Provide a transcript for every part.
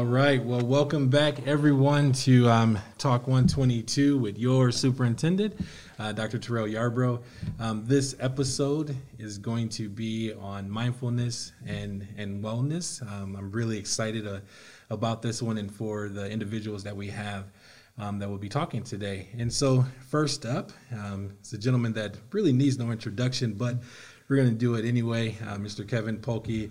All right. Well, welcome back, everyone, to um, Talk 122 with your superintendent, uh, Dr. Terrell Yarbrough. Um, this episode is going to be on mindfulness and, and wellness. Um, I'm really excited uh, about this one and for the individuals that we have um, that will be talking today. And so, first up, um, it's a gentleman that really needs no introduction, but we're going to do it anyway. Uh, Mr. Kevin Polky,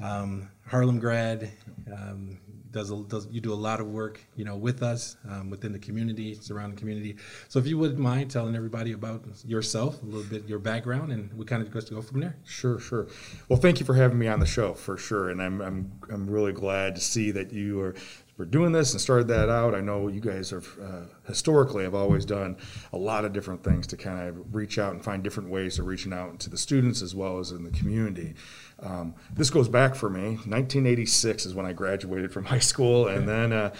um, Harlem grad. Um, does, a, does you do a lot of work, you know, with us um, within the community, surrounding community. So if you wouldn't mind telling everybody about yourself, a little bit your background, and we kind of just go from there. Sure, sure. Well, thank you for having me on the show for sure, and I'm I'm I'm really glad to see that you are we're doing this and started that out. I know you guys have uh, historically have always done a lot of different things to kind of reach out and find different ways of reaching out to the students as well as in the community. Um, this goes back for me. 1986 is when I graduated from high school, and then uh,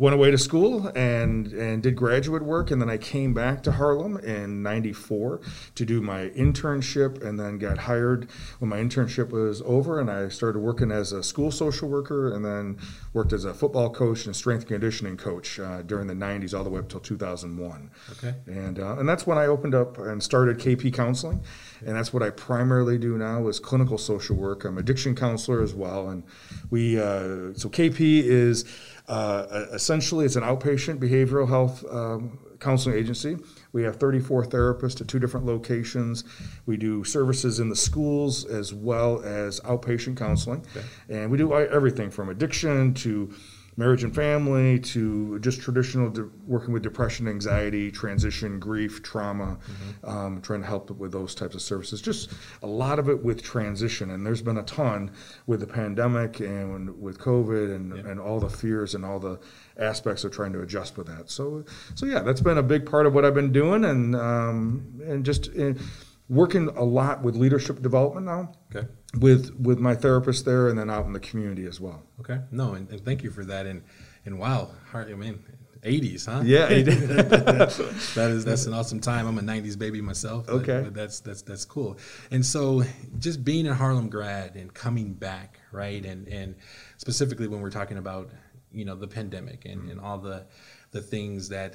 went away to school and and did graduate work and then I came back to Harlem in 94 to do my internship and then got hired when my internship was over and I started working as a school social worker and then worked as a football coach and strength conditioning coach uh, during the 90s all the way up till 2001 okay. And uh, and that's when I opened up and started KP counseling and that's what I primarily do now is clinical social work. I'm addiction counselor as well and we uh, so KP is uh, essentially, it's an outpatient behavioral health um, counseling agency. We have 34 therapists at two different locations. We do services in the schools as well as outpatient counseling. Okay. And we do everything from addiction to marriage and family to just traditional de- working with depression, anxiety, transition, grief, trauma, mm-hmm. um, trying to help with those types of services. Just a lot of it with transition, and there's been a ton with the pandemic and with COVID and, yeah. and all the fears and all the aspects of trying to adjust with that. So, so yeah, that's been a big part of what I've been doing, and um, and just. In, uh, working a lot with leadership development now. Okay. With with my therapist there, and then out in the community as well. Okay. No, and, and thank you for that. And and wow, I mean, 80s, huh? Yeah, that is that's an awesome time. I'm a 90s baby myself. But, okay, but that's that's that's cool. And so, just being a Harlem grad and coming back, right? And and specifically when we're talking about you know the pandemic and, mm-hmm. and all the the things that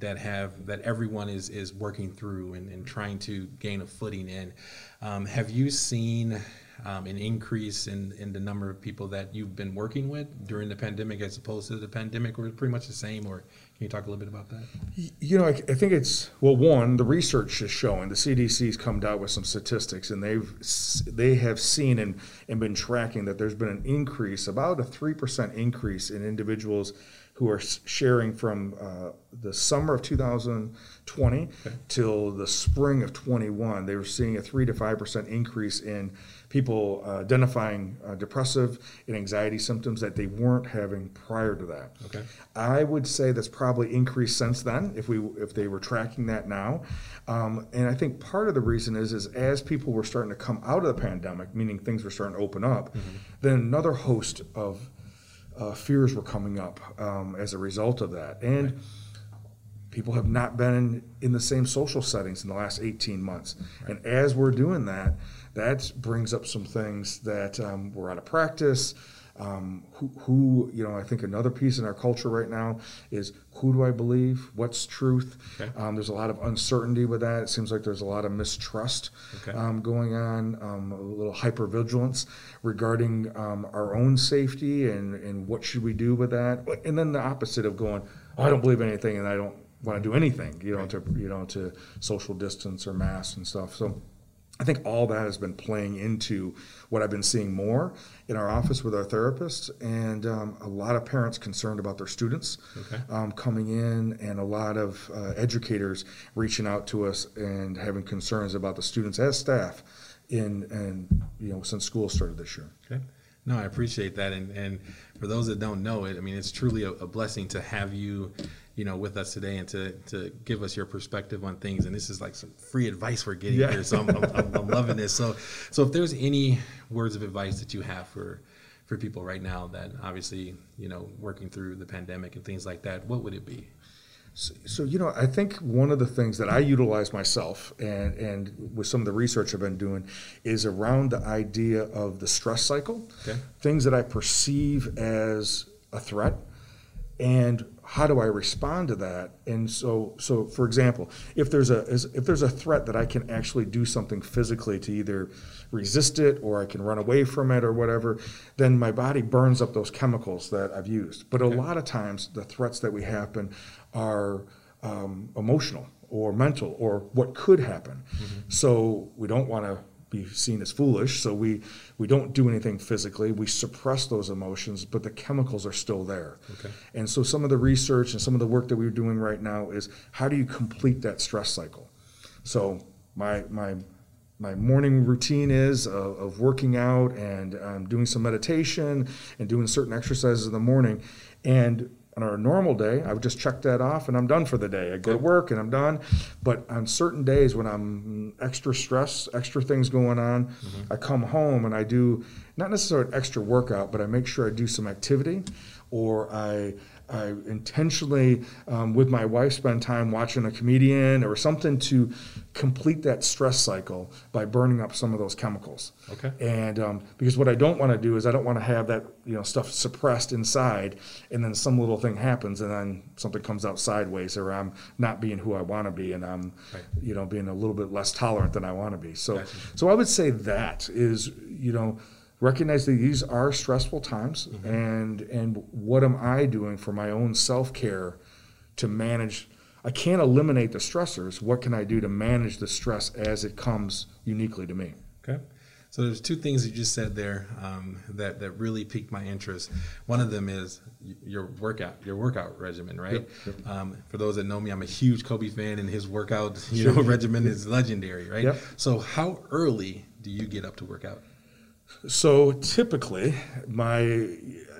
that have that everyone is is working through and, and trying to gain a footing in. Um, have you seen um, an increase in, in the number of people that you've been working with during the pandemic as opposed to the pandemic, or pretty much the same? Or can you talk a little bit about that? You know, I, I think it's well, one, the research is showing the CDC's come out with some statistics, and they've they have seen and, and been tracking that there's been an increase, about a three percent increase in individuals who are sharing from uh, the summer of 2020 okay. till the spring of 21. They were seeing a 3 to 5% increase in people uh, identifying uh, depressive and anxiety symptoms that they weren't having prior to that. Okay. I would say that's probably increased since then if we if they were tracking that now. Um, and I think part of the reason is is as people were starting to come out of the pandemic, meaning things were starting to open up, mm-hmm. then another host of uh, fears were coming up um, as a result of that. And right. People have not been in, in, the same social settings in the last 18 months. Right. And as we're doing that, that brings up some things that um, we're out of practice. Um, who, who, you know, I think another piece in our culture right now is who do I believe? What's truth? Okay. Um, there's a lot of uncertainty with that. It seems like there's a lot of mistrust okay. um, going on, um, a little hypervigilance regarding um, our own safety and, and what should we do with that. And then the opposite of going, oh, I don't believe anything and I don't want to do anything, you know, right. to you know to social distance or mask and stuff. So I think all that has been playing into what I've been seeing more in our office with our therapists, and um, a lot of parents concerned about their students okay. um, coming in, and a lot of uh, educators reaching out to us and having concerns about the students as staff in and you know since school started this year. Okay. No, I appreciate that, and and for those that don't know it, I mean it's truly a, a blessing to have you you know, with us today and to, to give us your perspective on things. And this is like some free advice we're getting yeah. here. So I'm, I'm, I'm, loving this. So, so if there's any words of advice that you have for, for people right now that obviously, you know, working through the pandemic and things like that, what would it be? So, so, you know, I think one of the things that I utilize myself and, and with some of the research I've been doing is around the idea of the stress cycle. Okay. Things that I perceive as a threat and how do I respond to that? And so, so for example, if there's a if there's a threat that I can actually do something physically to either resist it or I can run away from it or whatever, then my body burns up those chemicals that I've used. But okay. a lot of times, the threats that we happen are um, emotional or mental or what could happen. Mm-hmm. So we don't want to be seen as foolish. So we, we don't do anything physically. We suppress those emotions, but the chemicals are still there. Okay. And so some of the research and some of the work that we're doing right now is how do you complete that stress cycle? So my my my morning routine is of, of working out and um, doing some meditation and doing certain exercises in the morning. And on a normal day, I would just check that off and I'm done for the day. I go to work and I'm done. But on certain days when I'm extra stress, extra things going on, mm-hmm. I come home and I do not necessarily an extra workout, but I make sure I do some activity or I I intentionally, um, with my wife, spend time watching a comedian or something to complete that stress cycle by burning up some of those chemicals. Okay. And um, because what I don't want to do is I don't want to have that you know stuff suppressed inside, and then some little thing happens, and then something comes out sideways, or I'm not being who I want to be, and I'm right. you know being a little bit less tolerant than I want to be. So, gotcha. so I would say that is you know recognize that these are stressful times mm-hmm. and and what am i doing for my own self-care to manage i can't eliminate the stressors what can i do to manage the stress as it comes uniquely to me okay so there's two things you just said there um, that, that really piqued my interest. One of them is your workout, your workout regimen, right? Yep, yep. Um, for those that know me, I'm a huge Kobe fan, and his workout, you know, regimen is legendary, right? Yep. So how early do you get up to work out? So typically, my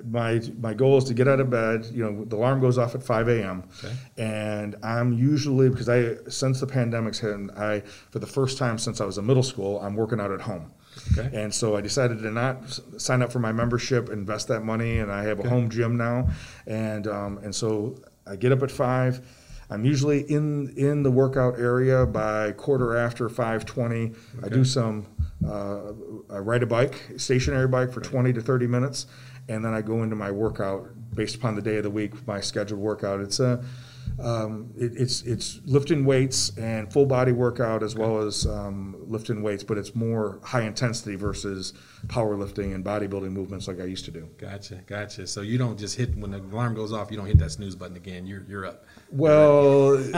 my my goal is to get out of bed. You know, the alarm goes off at 5 a.m. Okay. and I'm usually because I since the pandemic's hit, I for the first time since I was in middle school, I'm working out at home. Okay. And so I decided to not sign up for my membership, invest that money, and I have a okay. home gym now. And um, and so I get up at five I'm usually in in the workout area by quarter after 5:20. Okay. I do some. Uh, I ride a bike, stationary bike, for 20 to 30 minutes, and then I go into my workout based upon the day of the week, my scheduled workout. It's a um, it, it's it's lifting weights and full body workout as well as um, lifting weights, but it's more high intensity versus powerlifting and bodybuilding movements like I used to do. Gotcha, gotcha. So you don't just hit when the alarm goes off, you don't hit that snooze button again. You're you're up. Well,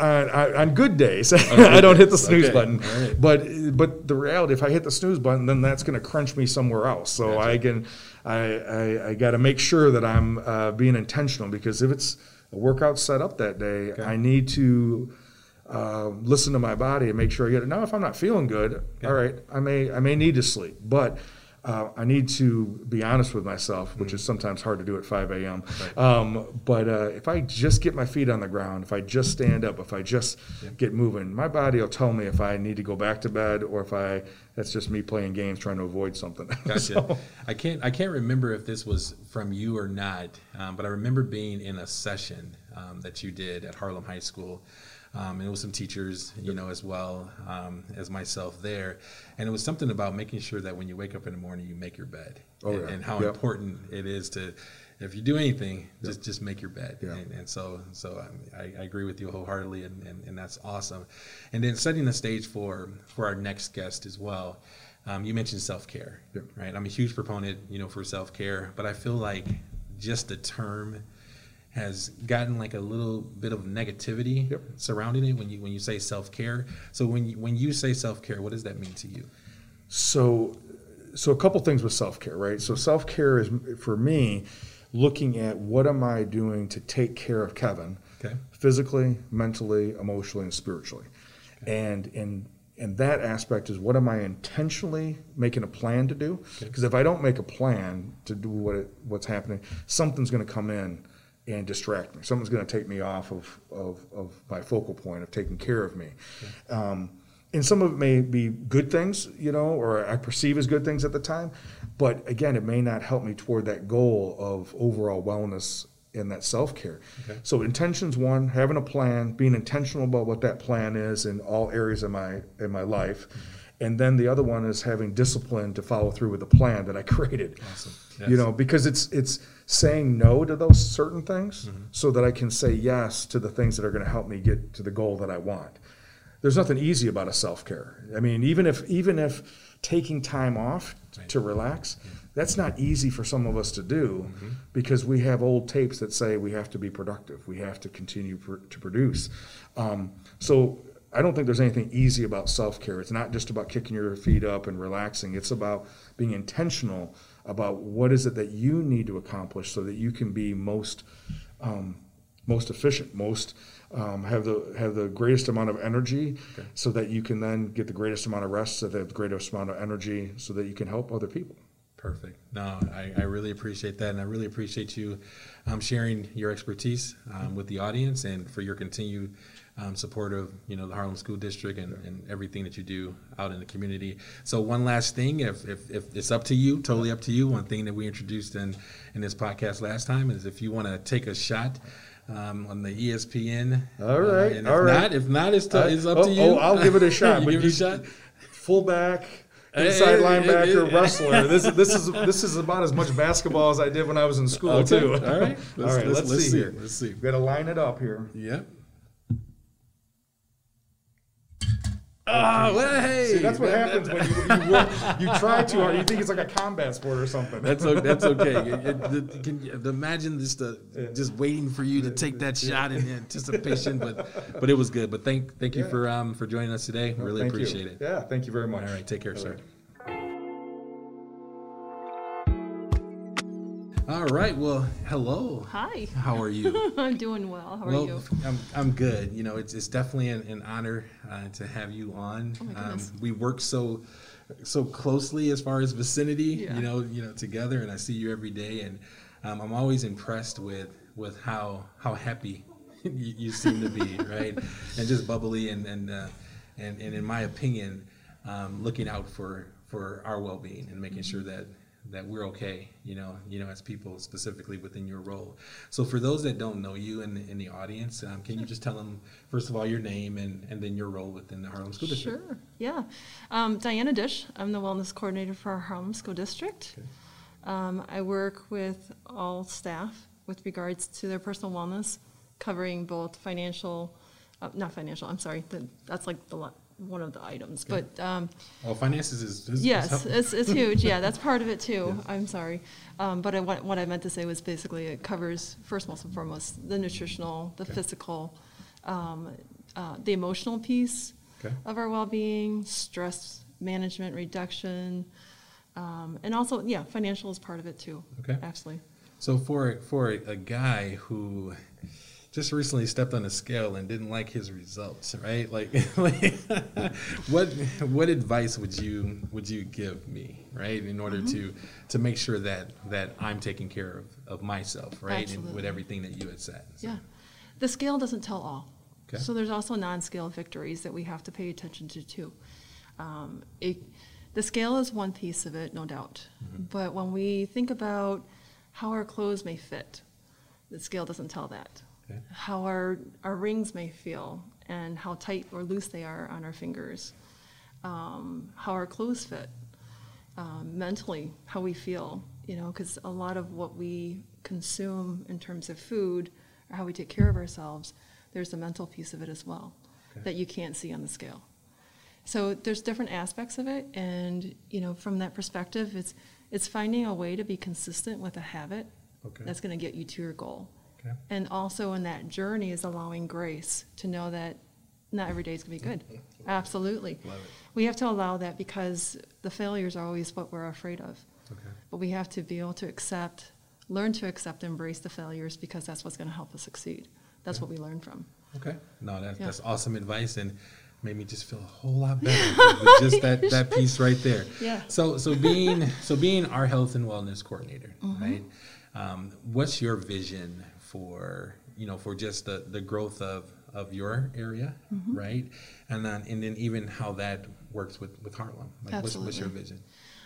on, on, good days, I don't hit the snooze okay. button. Right. But but the reality, if I hit the snooze button, then that's going to crunch me somewhere else. So gotcha. I can I I, I got to make sure that I'm uh, being intentional because if it's a workout set up that day, okay. I need to uh, listen to my body and make sure I get it. Now, if I'm not feeling good, okay. all right, I may I may need to sleep, but uh, I need to be honest with myself, which mm is sometimes hard to do at 5 a.m. Right. Um, but uh, if I just get my feet on the ground, if I just stand up, if I just yeah. get moving, my body will tell me if I need to go back to bed or if I that's just me playing games trying to avoid something. Gotcha. so, I can't I can't remember if this was from you or not, um, but I remember being in a session um, that you did at Harlem High School. Um, and it was some teachers, you know, as well um, as myself there. And it was something about making sure that when you wake up in the morning, you make your bed, oh, and, yeah. and, how yep. important it is to, if you do anything, yep. just just make your bed. Yep. And, and, so, so I, I, agree with you wholeheartedly, and, and, and, that's awesome. And then setting the stage for for our next guest as well. Um, you mentioned self care, right? I'm a huge proponent, you know, for self care, but I feel like just the term has gotten like a little bit of negativity yep. surrounding it when you when you say self care. So when you, when you say self care, what does that mean to you? So, so a couple things with self care, right? So self care is for me looking at what am I doing to take care of Kevin, okay. physically, mentally, emotionally, and spiritually, okay. and and and that aspect is what am I intentionally making a plan to do? Because okay. if I don't make a plan to do what it, what's happening, something's going to come in and distract me. Someone's going to take me off of, of, of, my focal point of taking care of me. Um, and some of it may be good things, you know, or I perceive as good things at the time. But again, it may not help me toward that goal of overall wellness and that self care. Okay. So intentions one, having a plan, being intentional about what that plan is in all areas of my in my life. Mm-hmm And then the other one is having discipline to follow through with the plan that I created. Awesome. You know, because it's it's saying no to those certain things Mm-hmm. so that I can say yes to the things that are going to help me get to the goal that I want. There's nothing easy about a self-care. I mean, even if even if taking time off Right. to relax, that's not easy for some of us to do Mm-hmm. because we have old tapes that say we have to be productive, we have to continue pr- to produce. Um, so I don't think there's anything easy about self-care. It's not just about kicking your feet up and relaxing. It's about being intentional about what is it that you need to accomplish so that you can be most um, most efficient, most um, have the have the greatest amount of energy, Okay. so that you can then get the greatest amount of rest, so that the greatest amount of energy, so that you can help other people. Perfect. No, I, I really appreciate that, and I really appreciate you um, sharing your expertise um, with the audience and for your continued um, support of you know the Harlem School District and, and everything that you do out in the community. So one last thing, if, if, if it's up to you, totally up to you. One thing that we introduced in in this podcast last time is if you want to take a shot. Um, on the ESPN. All right, and if all right. not, if not, it's, to, Uh, it's up oh, to you. oh, I'll give it a shot, give it a shot. Fullback, inside hey, linebacker, hey, hey. wrestler. This this is this is about as much basketball as I did when I was in school Okay, too. all right. Let's- right. let's- Let's, let's see see here. Let's see. We got to line it up here. Yep. Oh, hey. See, that's what happens when you, you, work, you try too hard. You think it's like a combat sport or something. That's o- that's okay. It- it- the- can you imagine just uh, just waiting for you to take that shot in anticipation, but but it was good. But thank thank you Yeah. for um for joining us today. really Thank you. appreciate it. Yeah, thank you very much. All right, take care, sir. All right. Well, hello. Hi. How are you? I'm doing well. How are you? I'm, I'm good. You know, it's, it's definitely an, an honor uh, to have you on. Oh goodness. we work so so closely as far as vicinity, Yeah. you know, you know, together, and I see you every day, and um, I'm always impressed with with how how happy you, you seem to be, right, and just bubbly, and and uh, and, and in my opinion, um, looking out for for our well being and making sure that that we're okay, you know, you know, as people specifically within your role. So for those that don't know you in the, in the audience, um, can you just tell them first of all your name and, and then your role within the Harlem School District? Sure. Yeah. Um, Diana Disch. I'm the wellness coordinator for our Harlem School District. Okay. Um, I work with all staff with regards to their personal wellness, covering both financial, uh, not financial. I'm sorry. That, that's like the one of the items, Okay. but um, Well, finances is, is is Yes, helpful. it's, it's huge. Yeah, that's part of it too. Yeah. I'm sorry. Um, but I, what, what I meant to say was basically it covers, first, most and foremost, the nutritional, the Okay. physical, um, uh, the emotional piece Okay. of our well being, stress management reduction, um, and also, yeah, financial is part of it too. Okay. Absolutely. So for for a guy who just recently stepped on a scale and didn't like his results, right? Like, like what what advice would you would you give me, right, in order to to make sure that that I'm taking care of, of myself, right, and with everything that you had said. So, Yeah. The scale doesn't tell all. Okay. So there's also non-scale victories that we have to pay attention to too. Um, it, the scale is one piece of it, no doubt. Mm-hmm. But when we think about how our clothes may fit, the scale doesn't tell that. Okay. How our, our rings may feel and how tight or loose they are on our fingers. Um, how our clothes fit. Um, mentally, how we feel, you know, because a lot of what we consume in terms of food or how we take care of ourselves, there's a mental piece of it as well Okay. that you can't see on the scale. So there's different aspects of it, and you know, from that perspective, it's it's finding a way to be consistent with a habit Okay. that's going to get you to your goal, Okay. and also in that journey is allowing grace to know that not every day is going to be good. Absolutely, we have to allow that because the failures are always what we're afraid of. Okay. But we have to be able to accept, learn to accept, and embrace the failures because that's what's going to help us succeed. That's what we learn from. Okay. No, that, Yeah. that's awesome advice and made me just feel a whole lot better with just that, that piece right there. Yeah. So so being so being our health and wellness coordinator, Mm-hmm. right? Um, what's your vision for you know for just the, the growth of, of your area, Mm-hmm. right? And then and then even how that works with, with Harlem. Like what's, what's your vision?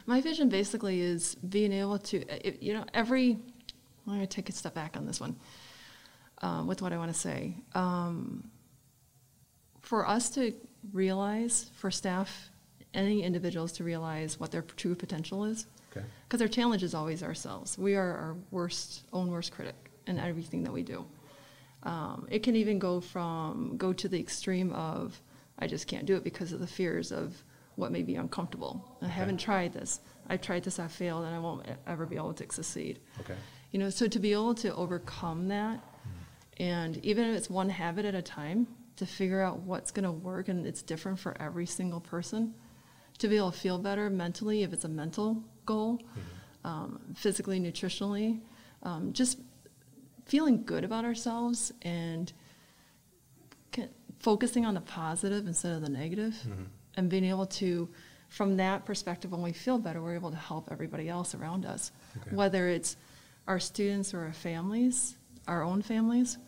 My vision basically is being able to, you know, every, I'm going to take a step back on this one um, with what I want to say. Um, for us to realize, for staff any individuals to realize what their true potential is. Okay. Because our challenge is always ourselves. We are our worst, own worst critic in everything that we do. Um, it can even go from go to the extreme of I just can't do it because of the fears of what may be uncomfortable. I Okay. haven't tried this. I've tried this. I failed, and I won't ever be able to succeed. Okay. You know, so to be able to overcome that, and even if it's one habit at a time, to figure out what's going to work, and it's different for every single person, to be able to feel better mentally, if it's a mental goal, um, physically, nutritionally, um, just feeling good about ourselves and focusing on the positive instead of the negative, mm-hmm. and being able to from that perspective when we feel better we're able to help everybody else around us Okay. whether it's our students or our families our own families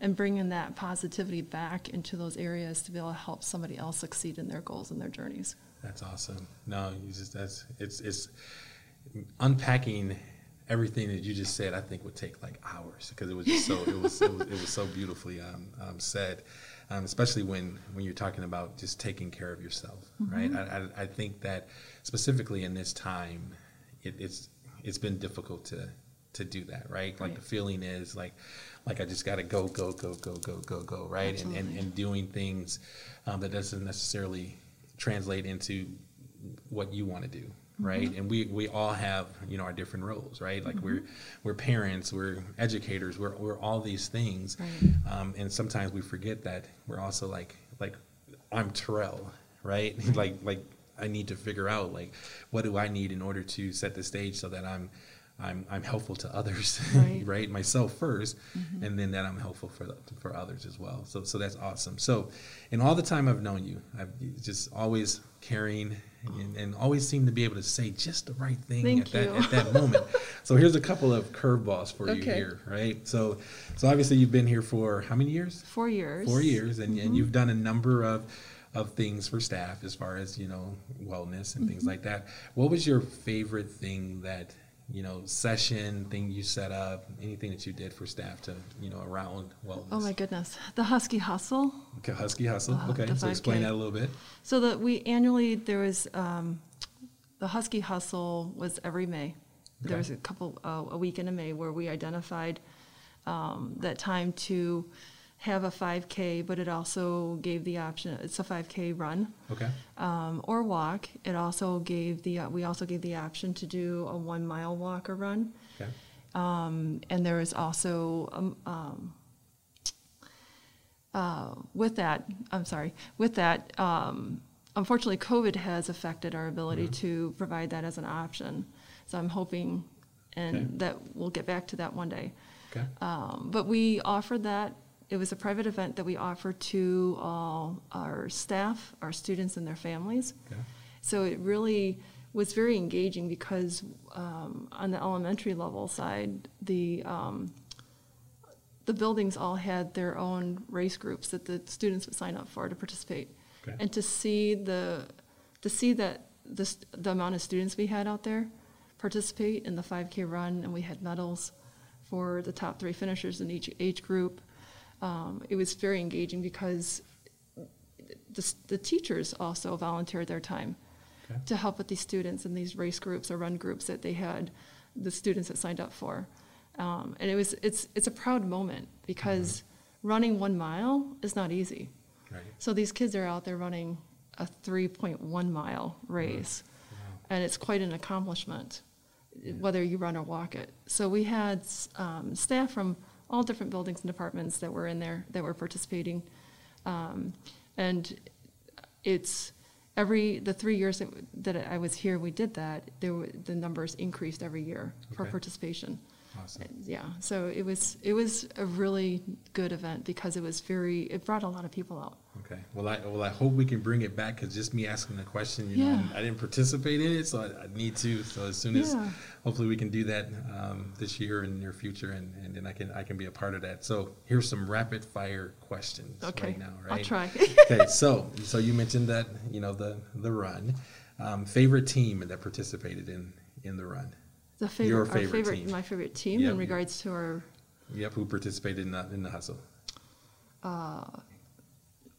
and bringing that positivity back into those areas to be able to help somebody else succeed in their goals and their journeys That's awesome. No, you just that's it's it's unpacking everything that you just said. I think would take like hours because it was just so it was it was, it was so beautifully um, um, said. Um, especially when when you're talking about just taking care of yourself, right? I, I I think that specifically in this time, it, it's it's been difficult to to do that, right? Like Right. the feeling is like like I just got to go go go go go go go, right? And, and and doing things um, that doesn't necessarily translate into what you want to do right? And we we all have you know our different roles right? Like we're we're parents we're educators we're, we're all these things. Right. um, and sometimes we forget that we're also like like i'm terrell right. Like like i need to figure out like what do i need in order to set the stage so that i'm i'm i'm helpful to others Right. right? Myself 1st mm-hmm. and then that i'm helpful for the, for others as well. So so that's awesome. So in all the time i've known you i've just always caring and, and always seem to be able to say just the right thing Thank at that at that moment. So here's a couple of curveballs for you here right? So so obviously you've been here for how many years? Four years. Four years and, and mm-hmm. you've done a number of of things for staff as far as you know wellness and things mm-hmm. like that. What was your favorite thing that you know session thing you set up anything that you did for staff to you know around wellness. Oh my goodness. The husky hustle. Okay, husky hustle. Uh, okay so explain that a little bit. So that we annually there was um, the Husky Hustle was every May. There was a couple uh, a week in May where we identified um, that time to have a 5K, but it also gave the option. It's a 5K run okay um, or walk. It also gave the uh, we also gave the option to do a one mile walk or run. okay Um, and there is also, um, um, uh, with that, I'm sorry, with that, um, unfortunately, COVID has affected our ability to provide that as an option. So I'm hoping, and Okay. that we'll get back to that one day. okay Um, but we offered that. It was a private event that we offered to all our staff, our students, and their families. okay So it really was very engaging because um, on the elementary level side, the um, the buildings all had their own race groups that the students would sign up for to participate, Okay. and to see the to see that the st- the amount of students we had out there participate in the 5K run, and we had medals for the top three finishers in each age group. Um, it was very engaging because the, the teachers also volunteered their time Okay. to help with these students in these race groups or run groups that they had the students that signed up for. Um, and it was it's it's a proud moment because running one mile is not easy. Right. So these kids are out there running a 3.1 mile race and it's quite an accomplishment whether you run or walk it. So we had um, staff from all different buildings and departments that were in there that were participating um, and it's every the three years that, that I was here, we did that. There were, the numbers increased every year for participation. Awesome Yeah, so it was it was a really good event because it was very it brought a lot of people out. Okay. Well, I well I hope we can bring it back because just me asking the question, you know, I didn't participate in it, so I, I need to. So as soon as Yeah. hopefully we can do that um, this year and near future, and, and then I can I can be a part of that. So here's some rapid fire questions Okay, right now. Right. I'll try. okay. So so you mentioned that you know the the run. Um, favorite team that participated in in the run. The favorite, Your favorite favorite, team. my favorite team Yep. in regards to our Yep. Who participated in the in the hustle? Uh,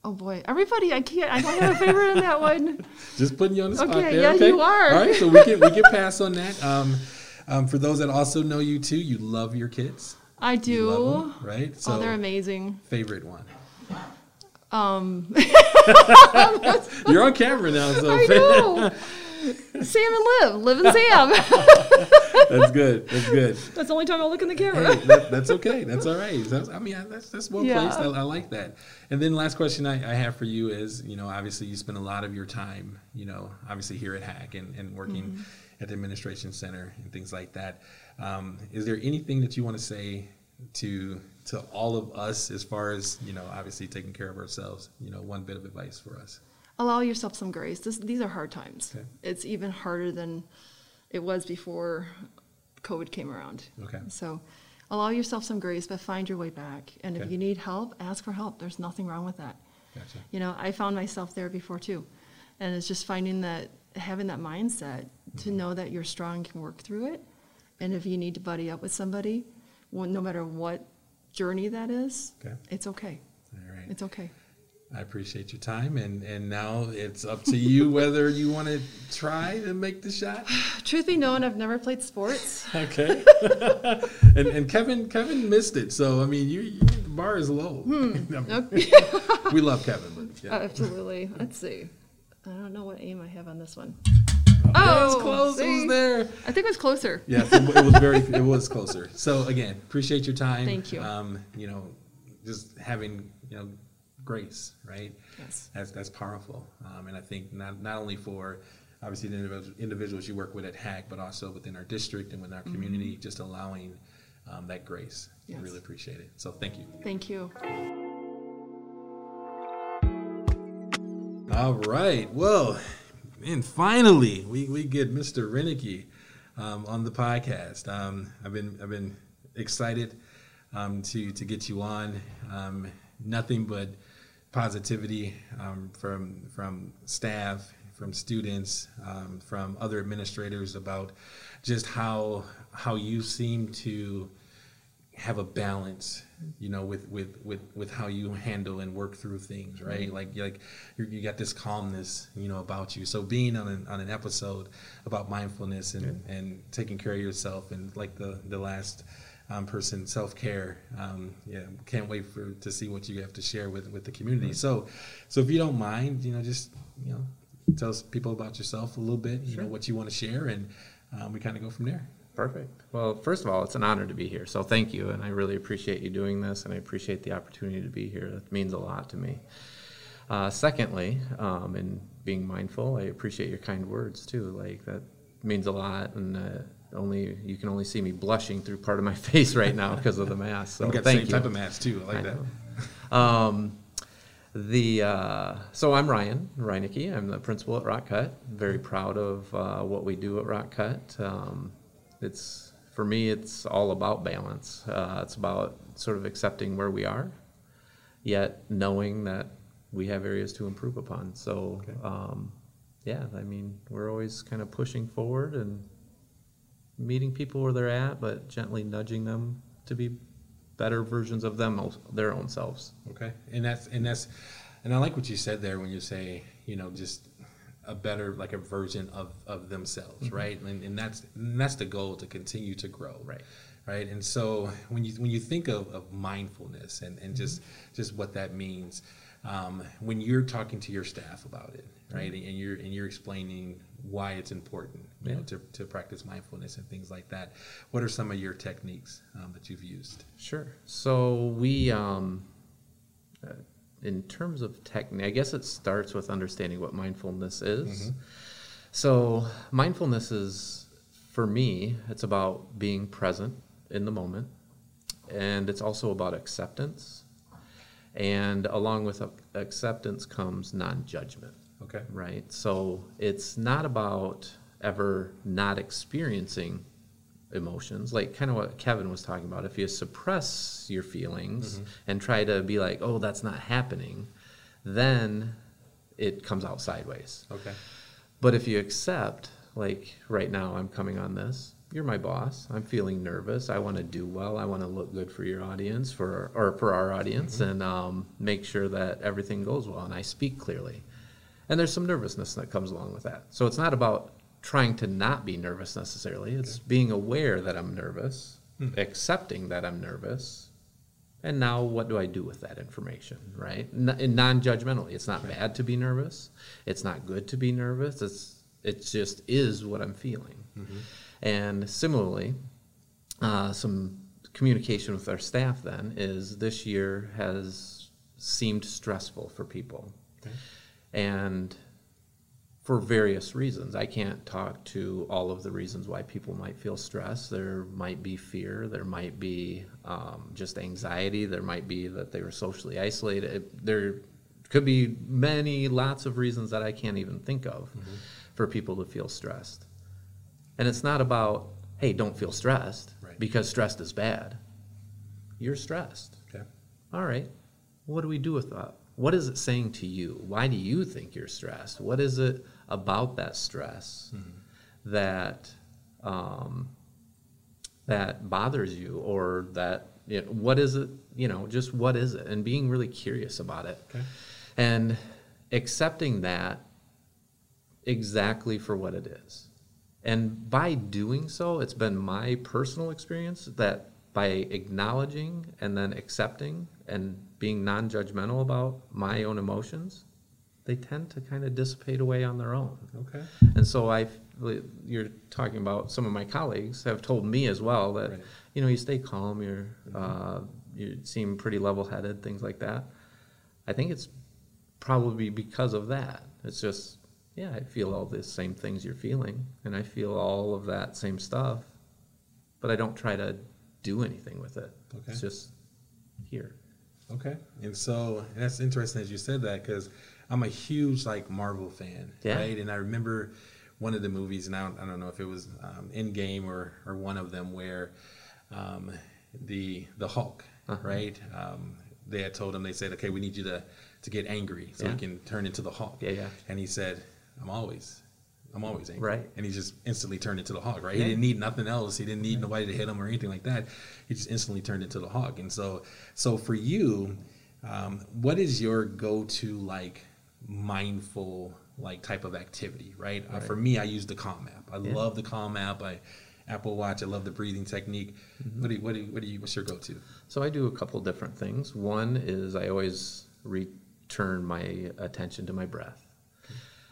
Oh boy, everybody! I can't. I don't have a favorite in that one. Just putting you on the spot Okay, there. yeah, you are. All right, so we can we can pass on that. Um, um, for those that also know you too, you love your kids. I do. love them, right? So oh, they're amazing. favorite one. Um, You're on camera now, so I know. Sam and Liv, Liv and Sam. that's good. That's good. That's the only time I look in the camera. Hey, that, that's okay. That's all right. That's, I mean, that's that's well Yeah. placed. I, I like that. And then last question I, I have for you is, you know, obviously you spend a lot of your time, you know, obviously here at Hack and, and working Mm-hmm. at the administration center and things like that. Um, is there anything that you want to say to to all of us as far as you know, obviously taking care of ourselves? You know, one bit of advice for us. Allow yourself some grace. This, these are hard times. Okay. It's even harder than it was before COVID came around. Okay. So allow yourself some grace, but find your way back. And if you need help, ask for help. There's nothing wrong with that. Gotcha. You know, I found myself there before too. And it's just finding that, having that mindset to Mm-hmm. know that you're strong, can work through it. And if you need to buddy up with somebody, well, no matter what journey that is, Okay. it's okay. All right. It's okay. I appreciate your time, and and now it's up to you whether you want to try to make the shot. Truth be known, I've never played sports. Okay. and and Kevin Kevin missed it, so I mean, you, you the bar is low. Okay. we love Kevin, but yeah. Absolutely. Let's see. I don't know what aim I have on this one. Yeah, it's Oh, close. It see? was there. I think it was closer. Yes, it, it was very. It was closer. So again, appreciate your time. Thank you. Um, you know, just having you know grace, right? Yes. That's that's powerful, um, and I think not not only for obviously the individuals, you work with at Hack, but also within our district and within our community, just allowing um, that grace. I really appreciate it. So thank you. Thank you. All right. Well, and finally, we, we get Mr. Reinecke um, on the podcast. Um, I've been I've been excited um, to to get you on. Um, nothing but positivity um, from from staff, from students, um, from other administrators about just how how you seem to have a balance you know with with with with how you handle and work through things right? Like like you're, you got this calmness you know about you. So being on an on an episode about mindfulness and and taking care of yourself and like the the last um, person self-care um, yeah can't wait for to see what you have to share with with the community so so if you don't mind you know just you know tell us people about yourself a little bit you know what you want to share and um, we kind of go from there Perfect. Well, first of all, it's an honor to be here. So thank you, and I really appreciate you doing this, and I appreciate the opportunity to be here. That means a lot to me. Uh, secondly, um, in being mindful, I appreciate your kind words too. Like that means a lot, and uh, only you can only see me blushing through part of my face right now because of the mask. So I've got the same you. type of mask too. I like I that. Um, the uh, so I'm Ryan Reinecke. I'm the principal at Rock Cut. Very proud of uh, what we do at Rock Cut. Um, it's for me, it's all about balance. Uh, it's about sort of accepting where we are, yet knowing that we have areas to improve upon. So, Okay. um, yeah, I mean, we're always kind of pushing forward and meeting people where they're at, but gently nudging them to be better versions of them, their own selves. Okay, and that's and that's, and I like what you said there when you say you know just a better like a version of of themselves, right? And, and that's and that's the goal to continue to grow, Right. Right, and so when you when you think of, of mindfulness and, and just just what that means, um, when you're talking to your staff about it, right, and you're and you're explaining why it's important, you know, to, to practice mindfulness and things like that. What are some of your techniques um, that you've used? Sure. So we, um, uh, in terms of technique, I guess it starts with understanding what mindfulness is. So mindfulness is, for me, it's about being present in the moment, and it's also about acceptance. And along with acceptance comes non-judgment Okay. right? So it's not about ever not experiencing emotions, like kind of what Kevin was talking about. If you suppress your feelings and try to be like, oh, that's not happening, then it comes out sideways. Okay. But if you accept, like right now, I'm coming on this, you're my boss. I'm feeling nervous. I want to do well. I want to look good for your audience, for or for our audience, and um, make sure that everything goes well. And I speak clearly. And there's some nervousness that comes along with that. So it's not about trying to not be nervous necessarily. It's being aware that I'm nervous, accepting that I'm nervous, and now what do I do with that information, right? N- non-judgmentally. It's not bad to be nervous. It's not good to be nervous. It's it just is what I'm feeling. And similarly, uh, some communication with our staff then is this year has seemed stressful for people. And for various reasons. I can't talk to all of the reasons why people might feel stressed. There might be fear, there might be um, just anxiety, there might be that they were socially isolated. It- There could be many, lots of reasons that I can't even think of for people to feel stressed. And it's not about, hey, don't feel stressed Right. because stressed is bad. You're stressed. Okay. All right. What do we do with that? What is it saying to you? Why do you think you're stressed? What is it about that stress that um, that bothers you, or that you know, what is it? You know, just what is it? And being really curious about it, Okay. and accepting that exactly for what it is. And by doing so, it's been my personal experience that by acknowledging and then accepting and being non judgmental about my own emotions, they tend to kind of dissipate away on their own. Okay. And so I, you're talking about some of my colleagues have told me as well that, Right. you know, you stay calm, you're, uh, you seem pretty level headed, things like that. I think it's probably because of that. It's just, yeah, I feel all the same things you're feeling, and I feel all of that same stuff, but I don't try to do anything with it. Okay. It's just here. Okay. And so and that's interesting as you said that because I'm a huge like Marvel fan, Yeah. right? And I remember one of the movies, and I don't, I don't know if it was um, Endgame or or one of them where um, the the Hulk, Uh-huh. right? Um, they had told him they said, okay, we need you to to get angry so Yeah. we can turn into the Hulk. Yeah, yeah. And he said, I'm always. I'm always angry. Right. And he just instantly turned into the hog, right? Yeah. He didn't need nothing else. He didn't need nobody to hit him or anything like that. He just instantly turned into the hog. And so, so for you, um, what is your go-to like mindful like type of activity, right? Uh, for me, I use the Calm app. I Yeah. love the Calm app. I Apple Watch. I love the breathing technique. Mm-hmm. What do you, what do you, what do you, what's your go-to? So I do a couple different things. One is I always return my attention to my breath.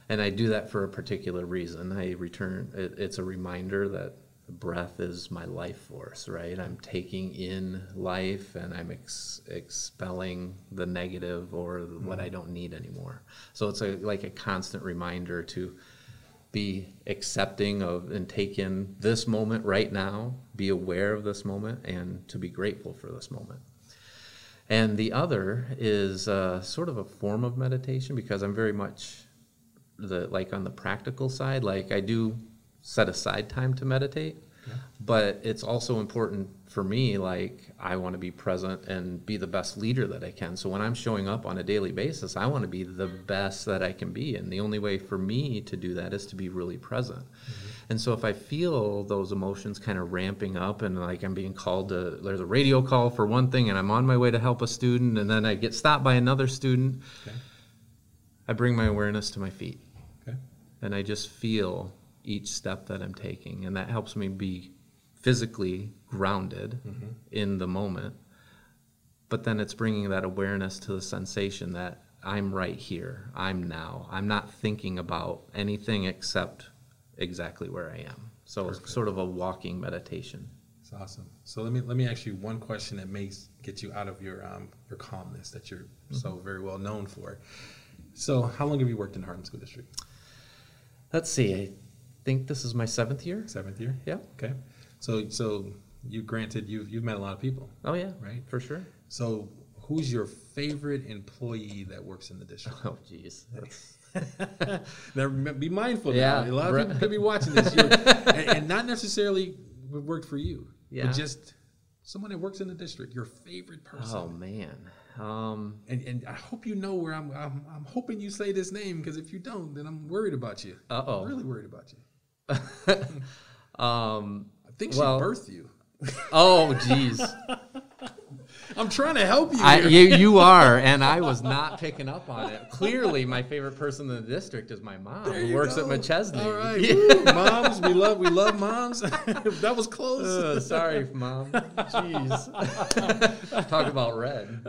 And I do that for a particular reason. I return, it, it's a reminder that breath is my life force, right? I'm taking in life and I'm ex- expelling the negative or what I don't need anymore. So it's a, like a constant reminder to be accepting of and take in this moment right now, be aware of this moment, and to be grateful for this moment. And the other is uh, sort of a form of meditation because I'm very much the like on the practical side. Like I do set aside time to meditate, but it's also important for me. Like I want to be present and be the best leader that I can. So when I'm showing up on a daily basis, I want to be the best that I can be, and the only way for me to do that is to be really present. Mm-hmm. And so if I feel those emotions kind of ramping up and like I'm being called to, there's a radio call for one thing and I'm on my way to help a student and then I get stopped by another student, Okay. I bring my awareness to my feet Okay. and I just feel each step that I'm taking. And that helps me be physically grounded in the moment. But then it's bringing that awareness to the sensation that I'm right here, I'm now. I'm not thinking about anything except exactly where I am. So it's sort of a walking meditation. It's awesome. So let me let me ask you one question that may get you out of your um, your calmness that you're so very well known for. So how long have you worked in Harlem School District? Let's see, I think this is my seventh year. Seventh year. Yeah. Okay. So so you granted you've you've met a lot of people. Oh, yeah. Right. For sure. So who's your favorite employee that works in the district? Oh, geez. Now be mindful. Yeah, now. a lot of people could be watching this, and, and not necessarily what worked for you, Yeah. but just someone that works in the district. Your favorite person. oh, man. Um, And, and I hope you know where I'm. I'm, I'm hoping you say this name because if you don't, then I'm worried about you. Uh-oh. I'm really worried about you. um, I think Well- she birthed you. Oh, geez. I'm trying to help you. I, here. you, you are, and I was not picking up on it. Clearly, my favorite person in the district is my mom, who works go. at Machesney. All right, Yeah. Woo, moms, we love we love moms. that was close. Uh, sorry, mom. Jeez. Talk about red.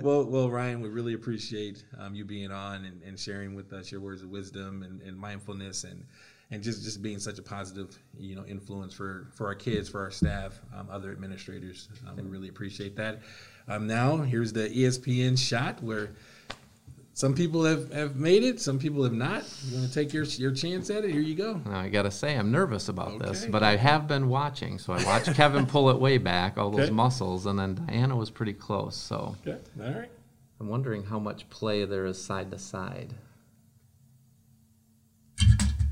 well, well, Ryan, we really appreciate um, you being on and, and sharing with us your words of wisdom and, and mindfulness and and just, just being such a positive you know influence for, for our kids, for our staff, um, other administrators. Um, we really appreciate that. Um, now here's the ESPN shot where some people have, have made it, some people have not. You want to take your your chance at it? Here you go. Now, I gotta say, I'm nervous about this, but I have been watching. So I watched Kevin pull it way back, all those Okay. muscles, and then Diana was pretty close. So Okay, all right. I'm wondering how much play there is side to side.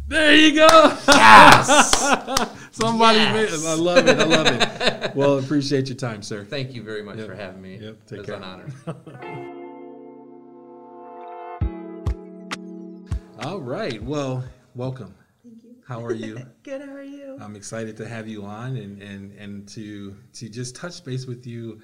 There you go. Yes! Somebody Yes. made I love it. I love it. Well, appreciate your time, sir. Thank you very much Yep. for having me. Yep, take it was care. an honor. All right. Well, welcome. Thank you. How are you? Good. How are you? I'm excited to have you on and, and, and to to just touch base with you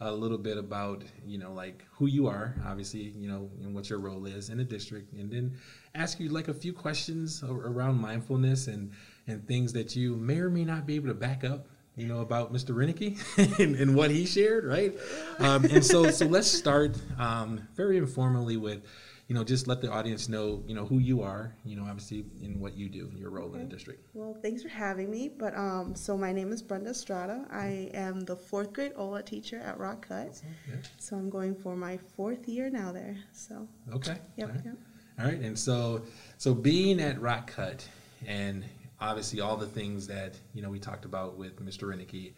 a little bit about you know like who you are, obviously you know and what your role is in the district, and then ask you like a few questions around mindfulness and and things that you may or may not be able to back up. You know about Mr. Reinecke and, and what he shared, right? Um, and so, so let's start um, very informally with, you know, just let the audience know, you know, who you are, you know, obviously in what you do, your role in the Okay. district. Well, thanks for having me. But um, so my name is Brenda Estrada. I am the fourth grade HOLA teacher at Rock Cut. Yeah. So I'm going for my fourth year now there. So Okay. yep, All right. yep. All right. And so, so being at Rock Cut and obviously all the things that, you know, we talked about with Mr. Reinecke,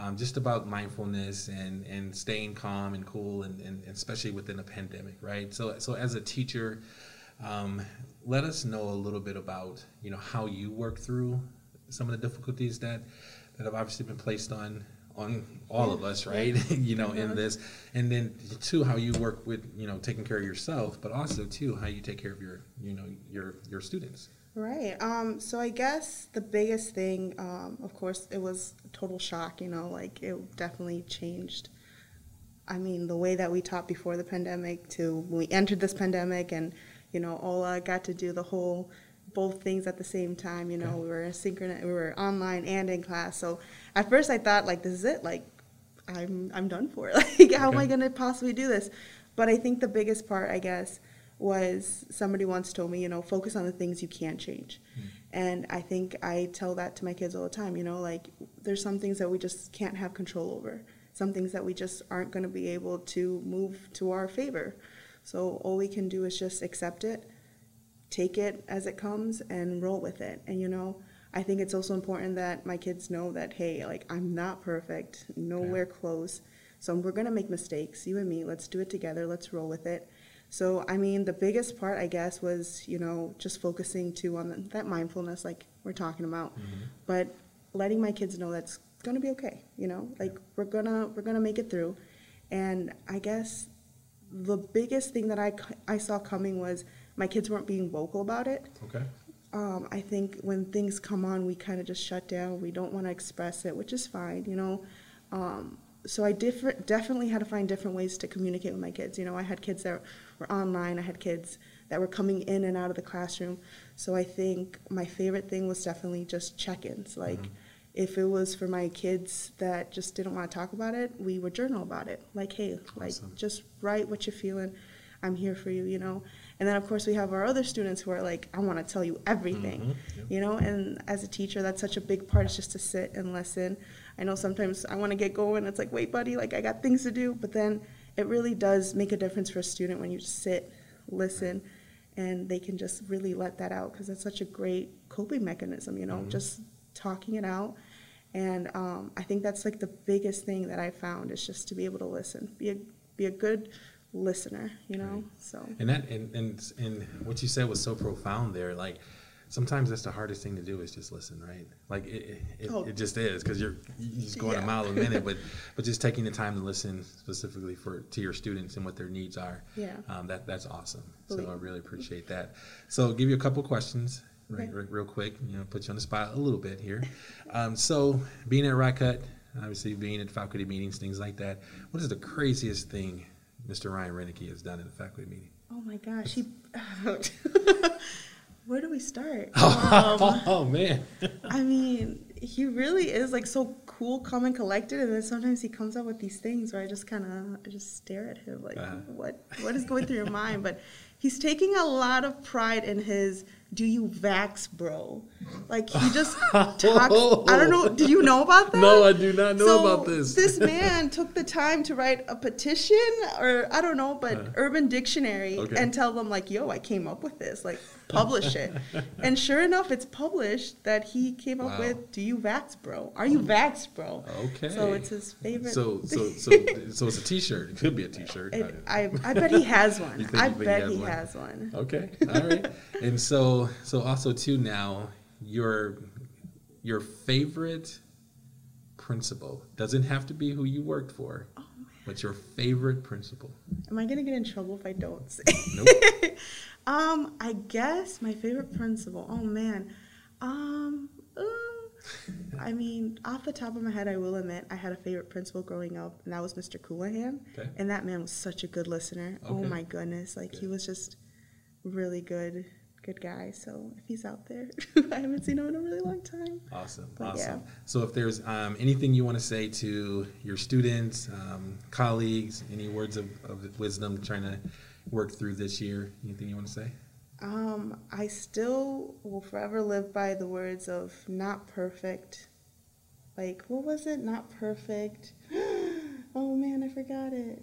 um, just about mindfulness and, and staying calm and cool and, and especially within a pandemic, right? So, so as a teacher, um, let us know a little bit about, you know, how you work through some of the difficulties that, that have obviously been placed on, on all of us, right? you know, in Mhm. this, and then two, how you work with, you know, taking care of yourself, but also too, how you take care of your, you know, your, your students. Right. Um, so I guess the biggest thing, um, of course, it was total shock. You know, like it definitely changed. I mean, the way that we taught before the pandemic to when we entered this pandemic, and you know, HOLA got to do the whole both things at the same time. You know, Okay. we were synchronous, we were online and in class. So at first, I thought like, this is it. Like, I'm I'm done for. Like, how am I going to possibly do this? But I think the biggest part, I guess, was somebody once told me, you know, focus on the things you can't change. Hmm. And I think I tell that to my kids all the time, you know, like there's some things that we just can't have control over, some things that we just aren't going to be able to move to our favor. So all we can do is just accept it, take it as it comes, and roll with it. And, you know, I think it's also important that my kids know that, hey, like I'm not perfect, nowhere close. So we're going to make mistakes, you and me. Let's do it together. Let's roll with it. So, I mean, the biggest part, I guess, was, you know, just focusing too on the, that mindfulness, like we're talking about, but letting my kids know that's going to be okay, you know, like we're going to, we're going to make it through. And I guess the biggest thing that I, I saw coming was my kids weren't being vocal about it. Okay. Um, I think when things come on, we kind of just shut down. We don't want to express it, which is fine, you know. Um, so I different, definitely had to find different ways to communicate with my kids. You know, I had kids that were online. I had kids that were coming in and out of the classroom. So I think my favorite thing was definitely just check-ins. Like, if it was for my kids that just didn't want to talk about it, we would journal about it. Like, hey, like just write what you're feeling. I'm here for you, you know. And then of course we have our other students who are like, I want to tell you everything, Mhm, yep. you know. And as a teacher, that's such a big part is just to sit and listen. I know sometimes I want to get going. It's like, wait, buddy, like I got things to do. But then it really does make a difference for a student when you just sit, listen, and they can just really let that out because that's such a great coping mechanism, you know, Mhm. just talking it out. And um, I think that's like the biggest thing that I found is just to be able to listen, be a be a good listener, you know. Right. So And that and, and and what you said was so profound there. Like sometimes that's the hardest thing to do is just listen, right? Like it it, Oh. it just is because you're you just going a mile a minute, but but just taking the time to listen specifically for to your students and what their needs are. Yeah. Um, that that's awesome. Believe- So I really appreciate that. So I'll give you a couple questions. right, Okay. real quick. You know, put you on the spot a little bit here. Um, so, being at Rock Cut, obviously being at faculty meetings, things like that. What is the craziest thing Mr. Ryan Reinecke has done in a faculty meeting? Oh my gosh, he. Where do we start? Um, oh man, I mean, he really is like so cool, calm, and collected, and then sometimes he comes up with these things where I just kind of, I just stare at him like, Uh-huh. what, what is going through your mind? But he's taking a lot of pride in his "Do you vax, bro?" Like he just talks. I don't know. Did you know about that? No, I do not know So, about this. this man took the time to write a petition, or I don't know, but Uh-huh. Urban Dictionary, Okay. and tell them like, "Yo, I came up with this. Like, publish it." and sure enough, it's published that he came up Wow. with "Do you vax, bro? Are you vax, bro?" Okay. So it's his favorite. so so so so it's a T-shirt. It could be a T-shirt. It, I, I bet he has one. Think- I think he bet has he one? has one. Okay, all right. and so, so also too now, your your favorite principal doesn't have to be who you worked for, Oh, but your favorite principal. Am I gonna get in trouble if I don't say? Nope. um, I guess my favorite principal. Oh man, um, uh, I mean, off the top of my head, I will admit I had a favorite principal growing up, and that was Mr. Coolahan. Okay. And that man was such a good listener. Okay. Oh my goodness, like he was just really good, good guy. So if he's out there, I haven't seen him in a really long time. Awesome, But awesome. yeah. So, if there's um, anything you want to say to your students, um, colleagues, any words of, of wisdom trying to work through this year, anything you want to say? Um, I still will forever live by the words of not perfect. Like, what was it? Not perfect. oh man, I forgot it.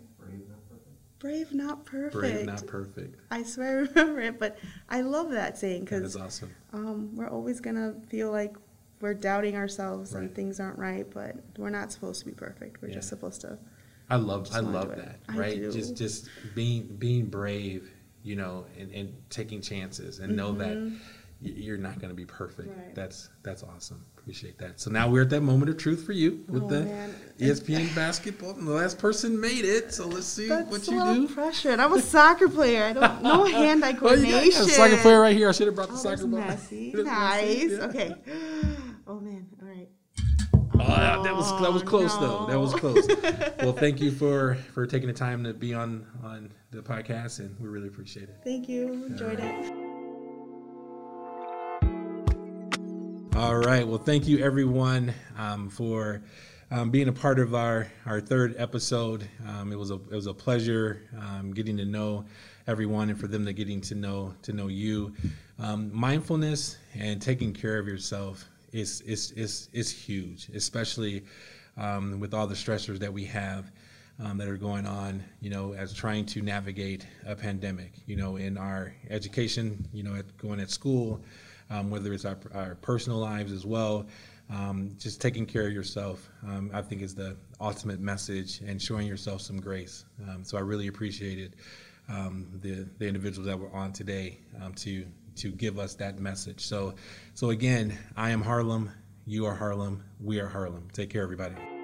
Brave, not perfect. Brave, not perfect. I swear I remember it, but I love that saying because awesome. um, we're always gonna feel like we're doubting ourselves Right. and things aren't right, but we're not supposed to be perfect. We're just supposed to. I love I love that. Right? Just just being being brave, you know, and, and taking chances and know that Mhm. y- you're not going to be perfect. Right. That's that's awesome. Appreciate that. So now we're at that moment of truth for you with Oh, the man. ESPN basketball. And the last person made it. So let's see That's what a you do. pressure. And I'm a soccer player. I don't know hand-eye coordination. Oh, you got, got a soccer player right here. I should have brought the Oh, soccer ball. messy. Nice. yeah. Okay. Oh man. All right. Oh, that, was that was Oh, close though. That was close. well, thank you for for taking the time to be on on the podcast, and we really appreciate it. Thank you. Enjoyed it. All right. Well, thank you everyone um, for um, being a part of our our third episode. Um, it was a it was a pleasure um, getting to know everyone and for them to getting to know to know you. Um, mindfulness and taking care of yourself is is is is huge, especially um, with all the stressors that we have. Um, that are going on, you know, as trying to navigate a pandemic, you know, in our education, you know, at going at school, um, whether it's our, our personal lives as well. Um, just taking care of yourself, um, I think, is the ultimate message, and showing yourself some grace. Um, so I really appreciated um, the the individuals that were on today to to give us that message. So, so again, I am Harlem. You are Harlem. We are Harlem. Take care, everybody.